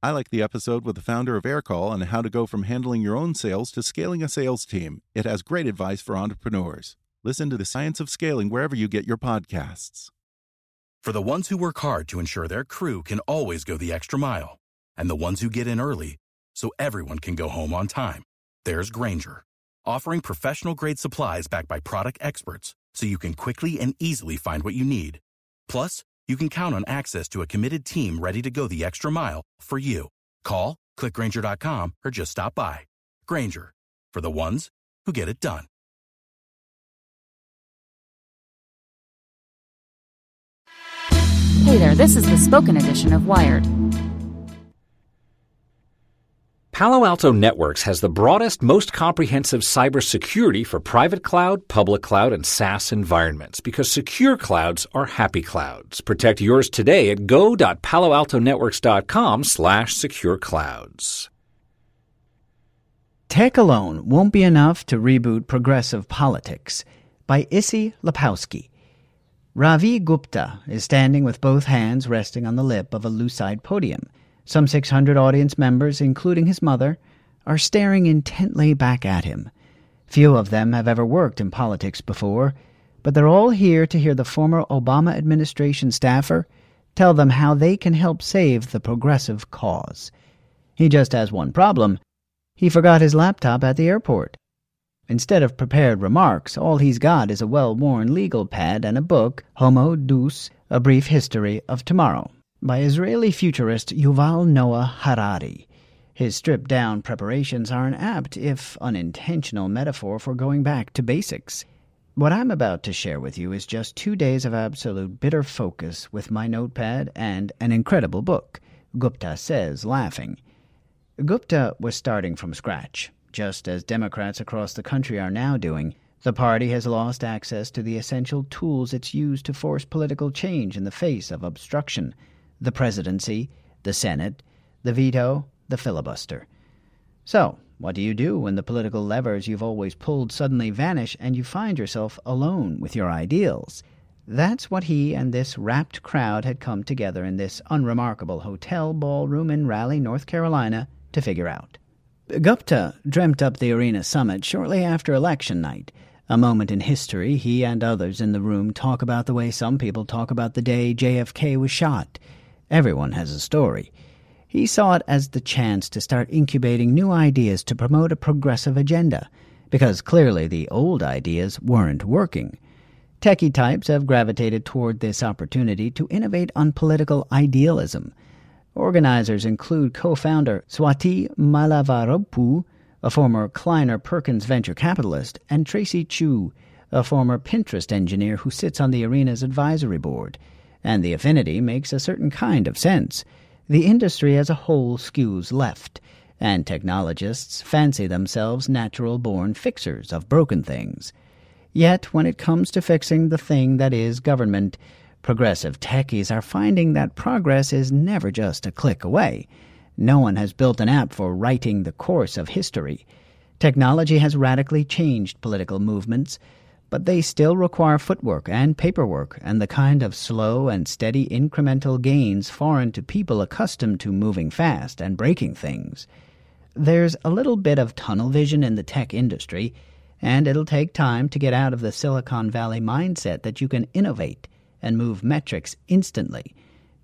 I like the episode with the founder of Aircall on how to go from handling your own sales to scaling a sales team. It has great advice for entrepreneurs. Listen to the science of scaling wherever you get your podcasts. For the ones who work hard to ensure their crew can always go the extra mile, and the ones who get in early so everyone can go home on time, there's Grainger, offering professional grade supplies backed by product experts so you can quickly and easily find what you need. Plus, you can count on access to a committed team ready to go the extra mile for you. Call, clickgrainger.com, or just stop by. Grainger, for the ones who get it done. Hey there, this is the spoken edition of Wired. Palo Alto Networks has the broadest, most comprehensive cybersecurity for private cloud, public cloud, and SaaS environments because secure clouds are happy clouds. Protect yours today at go.paloaltonetworks.com slash secure clouds. Tech alone won't be enough to reboot progressive politics by Issie Lapowsky. Ravi Gupta is standing with both hands resting on the lip of a lucite podium. Some 600 audience members, including his mother, are staring intently back at him. Few of them have ever worked in politics before, but they're all here to hear the former Obama administration staffer tell them how they can help save the progressive cause. He just has one problem. He forgot his laptop at the airport. Instead of prepared remarks, all he's got is a well worn legal pad and a book, Homo Deus, A Brief History of Tomorrow by Israeli futurist Yuval Noah Harari. His stripped down preparations are an apt, if unintentional, metaphor for going back to basics. What I'm about to share with you is just two days of absolute bitter focus with my notepad and an incredible book, Gupta says, laughing. Gupta was starting from scratch, just as Democrats across the country are now doing. The party has lost access to the essential tools it's used to force political change in the face of obstruction the presidency, the Senate, the veto, the filibuster. So, what do you do when the political levers you've always pulled suddenly vanish and you find yourself alone with your ideals? That's what he and this rapt crowd had come together in this unremarkable hotel ballroom in Raleigh, North Carolina, to figure out. Gupta dreamt up the arena summit shortly after election night. A moment in history, he and others in the room talk about the way some people talk about the day JFK was shot. Everyone has a story. He saw it as the chance to start incubating new ideas to promote a progressive agenda, because clearly the old ideas weren't working. Techie types have gravitated toward this opportunity to innovate on political idealism. Organizers include co-founder Swati Mylavarapu, a former Kleiner Perkins venture capitalist, and Tracy Chou, a former Pinterest engineer who sits on the arena's advisory board and the affinity makes a certain kind of sense. The industry as a whole skews left, and technologists fancy themselves natural born fixers of broken things. Yet, when it comes to fixing the thing that is government, progressive techies are finding that progress is never just a click away. No one has built an app for writing the course of history. Technology has radically changed political movements, but they still require footwork and paperwork and the kind of slow and steady incremental gains foreign to people accustomed to moving fast and breaking things. There's a little bit of tunnel vision in the tech industry, and it'll take time to get out of the Silicon Valley mindset that you can innovate and move metrics instantly.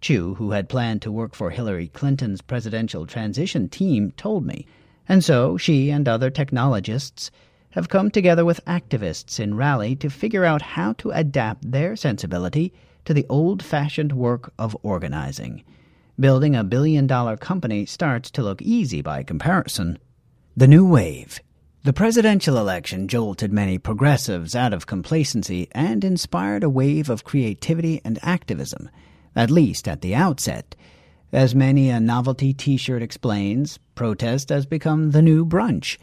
Chou, who had planned to work for Hillary Clinton's presidential transition team, told me. And so she and other technologists have come together with activists in Raleigh to figure out how to adapt their sensibility to the old fashioned work of organizing. Building a billion dollar company starts to look easy by comparison. The New Wave. The presidential election jolted many progressives out of complacency and inspired a wave of creativity and activism, at least at the outset. As many a novelty t shirt explains, protest has become the new brunch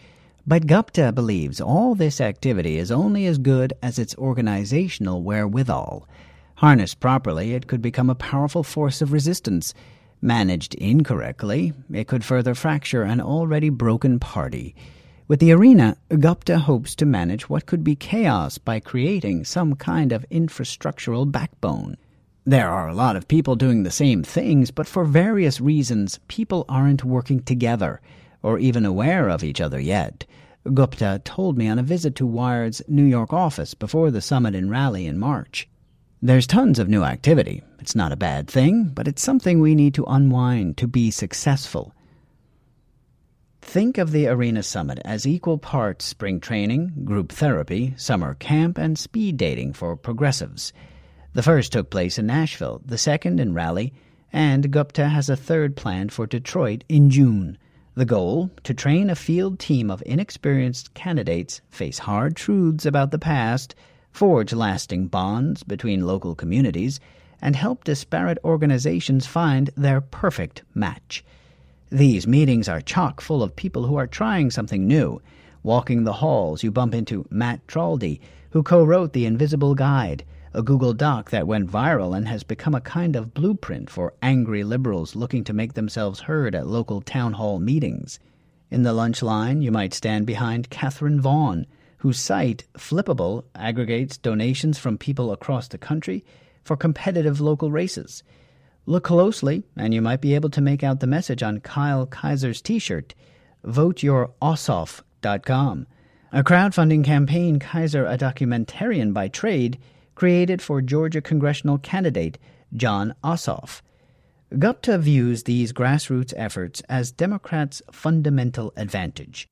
But Gupta believes all this activity is only as good as its organizational wherewithal. Harnessed properly, it could become a powerful force of resistance. Managed incorrectly, it could further fracture an already broken party. With the arena, Gupta hopes to manage what could be chaos by creating some kind of infrastructural backbone. There are a lot of people doing the same things, but for various reasons, people aren't working together or even aware of each other yet. Gupta told me on a visit to Wired's New York office before the summit in Raleigh in March. There's tons of new activity. It's not a bad thing, but it's something we need to unwind to be successful. Think of the Arena Summit as equal parts spring training, group therapy, summer camp, and speed dating for progressives. The first took place in Nashville, the second in Raleigh, and Gupta has a third planned for Detroit in June. The goal to train a field team of inexperienced candidates, face hard truths about the past, forge lasting bonds between local communities, and help disparate organizations find their perfect match. These meetings are chock full of people who are trying something new. Walking the halls, you bump into Matt Traldi, who co wrote The Indivisible Guide a Google Doc that went viral and has become a kind of blueprint for angry liberals looking to make themselves heard at local town hall meetings. In the lunch line, you might stand behind Catherine Vaughan, whose site, Flippable, aggregates donations from people across the country for competitive local races. Look closely, and you might be able to make out the message on Kyle Kaiser's t shirt VoteYourOssoff.com. A crowdfunding campaign, Kaiser, a documentarian by trade, created for Georgia congressional candidate Jon Ossoff. Gupta views these grassroots efforts as Democrats' fundamental advantage.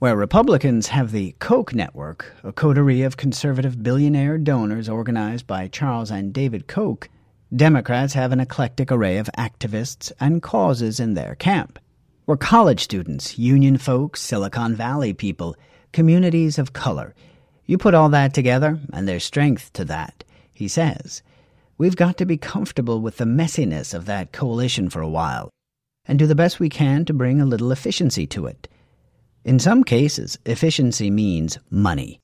Where Republicans have the Koch network, a coterie of conservative billionaire donors organized by Charles and David Koch, Democrats have an eclectic array of activists and causes in their camp. We're college students, union folks, Silicon Valley people, communities of color, you put all that together, and there's strength to that, he says. We've got to be comfortable with the messiness of that coalition for a while, and do the best we can to bring a little efficiency to it. In some cases, efficiency means money.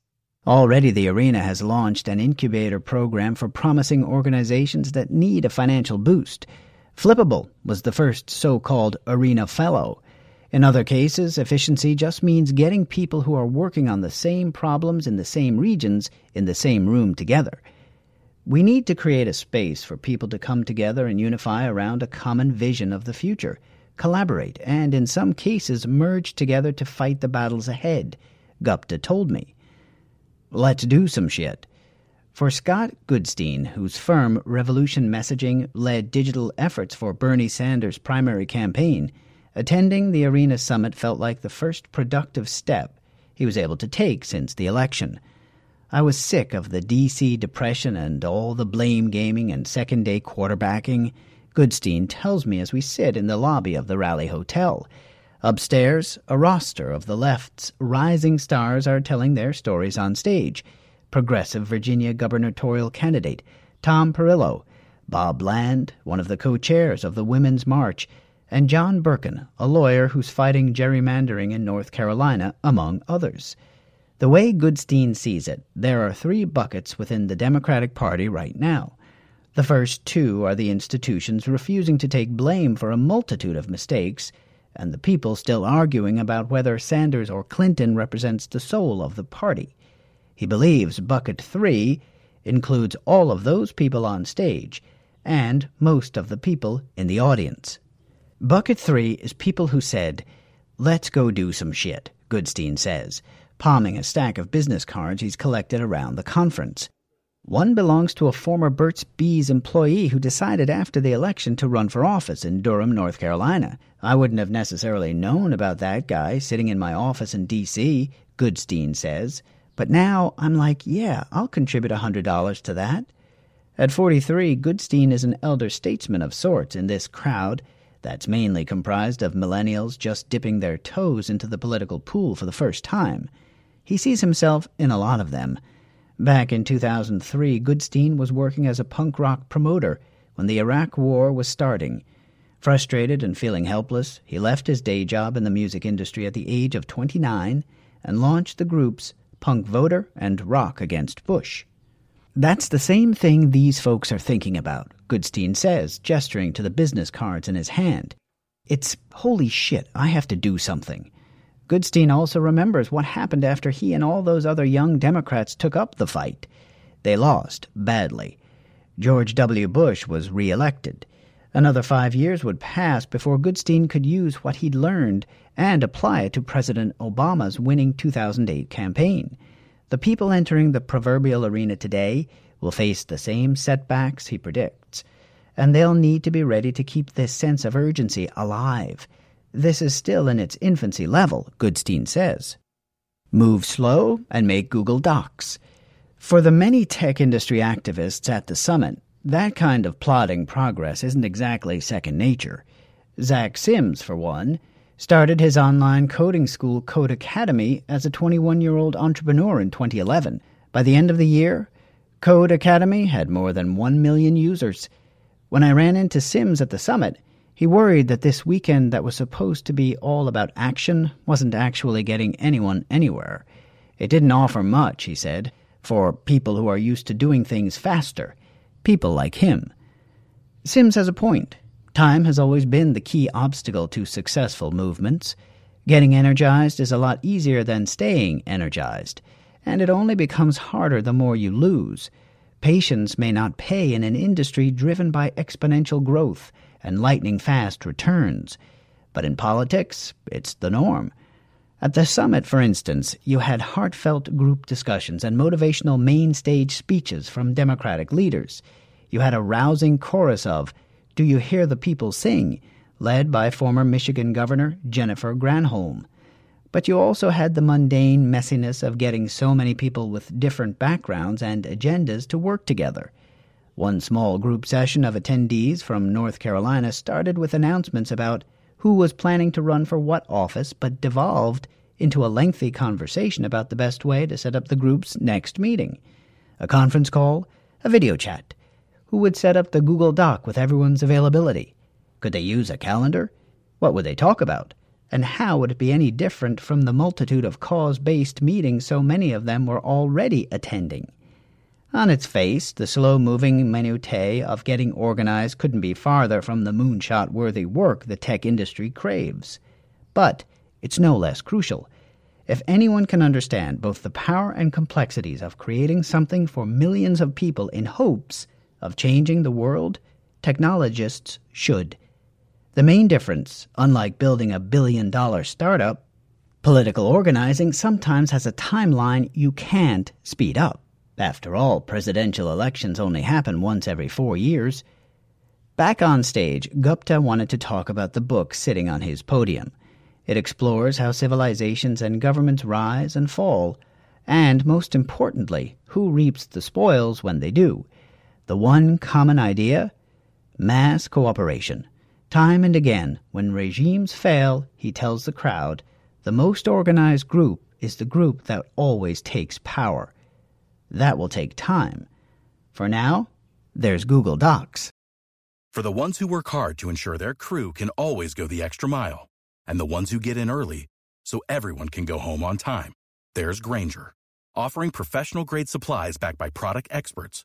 Already, the Arena has launched an incubator program for promising organizations that need a financial boost. Flippable was the first so called Arena Fellow in other cases, efficiency just means getting people who are working on the same problems in the same regions in the same room together. We need to create a space for people to come together and unify around a common vision of the future, collaborate, and in some cases merge together to fight the battles ahead, Gupta told me. Let's do some shit. For Scott Goodstein, whose firm Revolution Messaging led digital efforts for Bernie Sanders' primary campaign, Attending the Arena Summit felt like the first productive step he was able to take since the election. I was sick of the D.C. depression and all the blame gaming and second day quarterbacking. Goodstein tells me as we sit in the lobby of the Raleigh Hotel. Upstairs, a roster of the left's rising stars are telling their stories on stage. Progressive Virginia gubernatorial candidate Tom Perriello, Bob Bland, one of the co chairs of the Women's March, and John Burkin, a lawyer who's fighting gerrymandering in North Carolina, among others. The way Goodstein sees it, there are three buckets within the Democratic Party right now. The first two are the institutions refusing to take blame for a multitude of mistakes, and the people still arguing about whether Sanders or Clinton represents the soul of the party. He believes bucket three includes all of those people on stage and most of the people in the audience. Bucket three is people who said, Let's go do some shit, Goodstein says, palming a stack of business cards he's collected around the conference. One belongs to a former Burt's Bees employee who decided after the election to run for office in Durham, North Carolina. I wouldn't have necessarily known about that guy sitting in my office in D.C., Goodstein says, but now I'm like, yeah, I'll contribute a $100 to that. At 43, Goodstein is an elder statesman of sorts in this crowd that's mainly comprised of millennials just dipping their toes into the political pool for the first time. He sees himself in a lot of them. Back in 2003, Goodstein was working as a punk rock promoter when the Iraq War was starting. Frustrated and feeling helpless, he left his day job in the music industry at the age of 29, and launched the groups Punk Voter and Rock Against Bush. That's the same thing these folks are thinking about, Goodstein says, gesturing to the business cards in his hand. It's holy shit, I have to do something. Goodstein also remembers what happened after he and all those other young Democrats took up the fight. They lost, badly. George W. Bush was reelected. Another five years would pass before Goodstein could use what he'd learned and apply it to President Obama's winning 2008 campaign. The people entering the proverbial arena today will face the same setbacks he predicts, and they'll need to be ready to keep this sense of urgency alive. This is still in its infancy level, Goodstein says. Move slow and make Google Docs. For the many tech industry activists at the summit, that kind of plodding progress isn't exactly second nature. Zach Sims, for one, started his online coding school Codecademy, as a 21 year old entrepreneur in 2011. By the end of the year, Codecademy had more than 1 million users. When I ran into Sims at the summit, he worried that this weekend that was supposed to be all about action wasn't actually getting anyone anywhere. It didn't offer much, he said, for people who are used to doing things faster, people like him. Sims has a point. Time has always been the key obstacle to successful movements. Getting energized is a lot easier than staying energized, and it only becomes harder the more you lose. Patience may not pay in an industry driven by exponential growth and lightning fast returns, but in politics, it's the norm. At the summit, for instance, you had heartfelt group discussions and motivational main stage speeches from Democratic leaders. You had a rousing chorus of, do You Hear the People Sing? led by former Michigan Governor Jennifer Granholm. But you also had the mundane messiness of getting so many people with different backgrounds and agendas to work together. One small group session of attendees from North Carolina started with announcements about who was planning to run for what office, but devolved into a lengthy conversation about the best way to set up the group's next meeting. A conference call, a video chat, who would set up the Google Doc with everyone's availability? Could they use a calendar? What would they talk about? And how would it be any different from the multitude of cause based meetings so many of them were already attending? On its face, the slow moving minutiae of getting organized couldn't be farther from the moonshot worthy work the tech industry craves. But it's no less crucial. If anyone can understand both the power and complexities of creating something for millions of people in hopes of changing the world, technologists should. The main difference, unlike building a billion dollar startup, political organizing sometimes has a timeline you can't speed up. After all, presidential elections only happen once every four years. Back on stage, Gupta wanted to talk about the book sitting on his podium. It explores how civilizations and governments rise and fall, and, most importantly, who reaps the spoils when they do. The one common idea? Mass cooperation. Time and again, when regimes fail, he tells the crowd, the most organized group is the group that always takes power. That will take time. For now, there's Google Docs. For the ones who work hard to ensure their crew can always go the extra mile, and the ones who get in early so everyone can go home on time, there's Grainger, offering professional grade supplies backed by product experts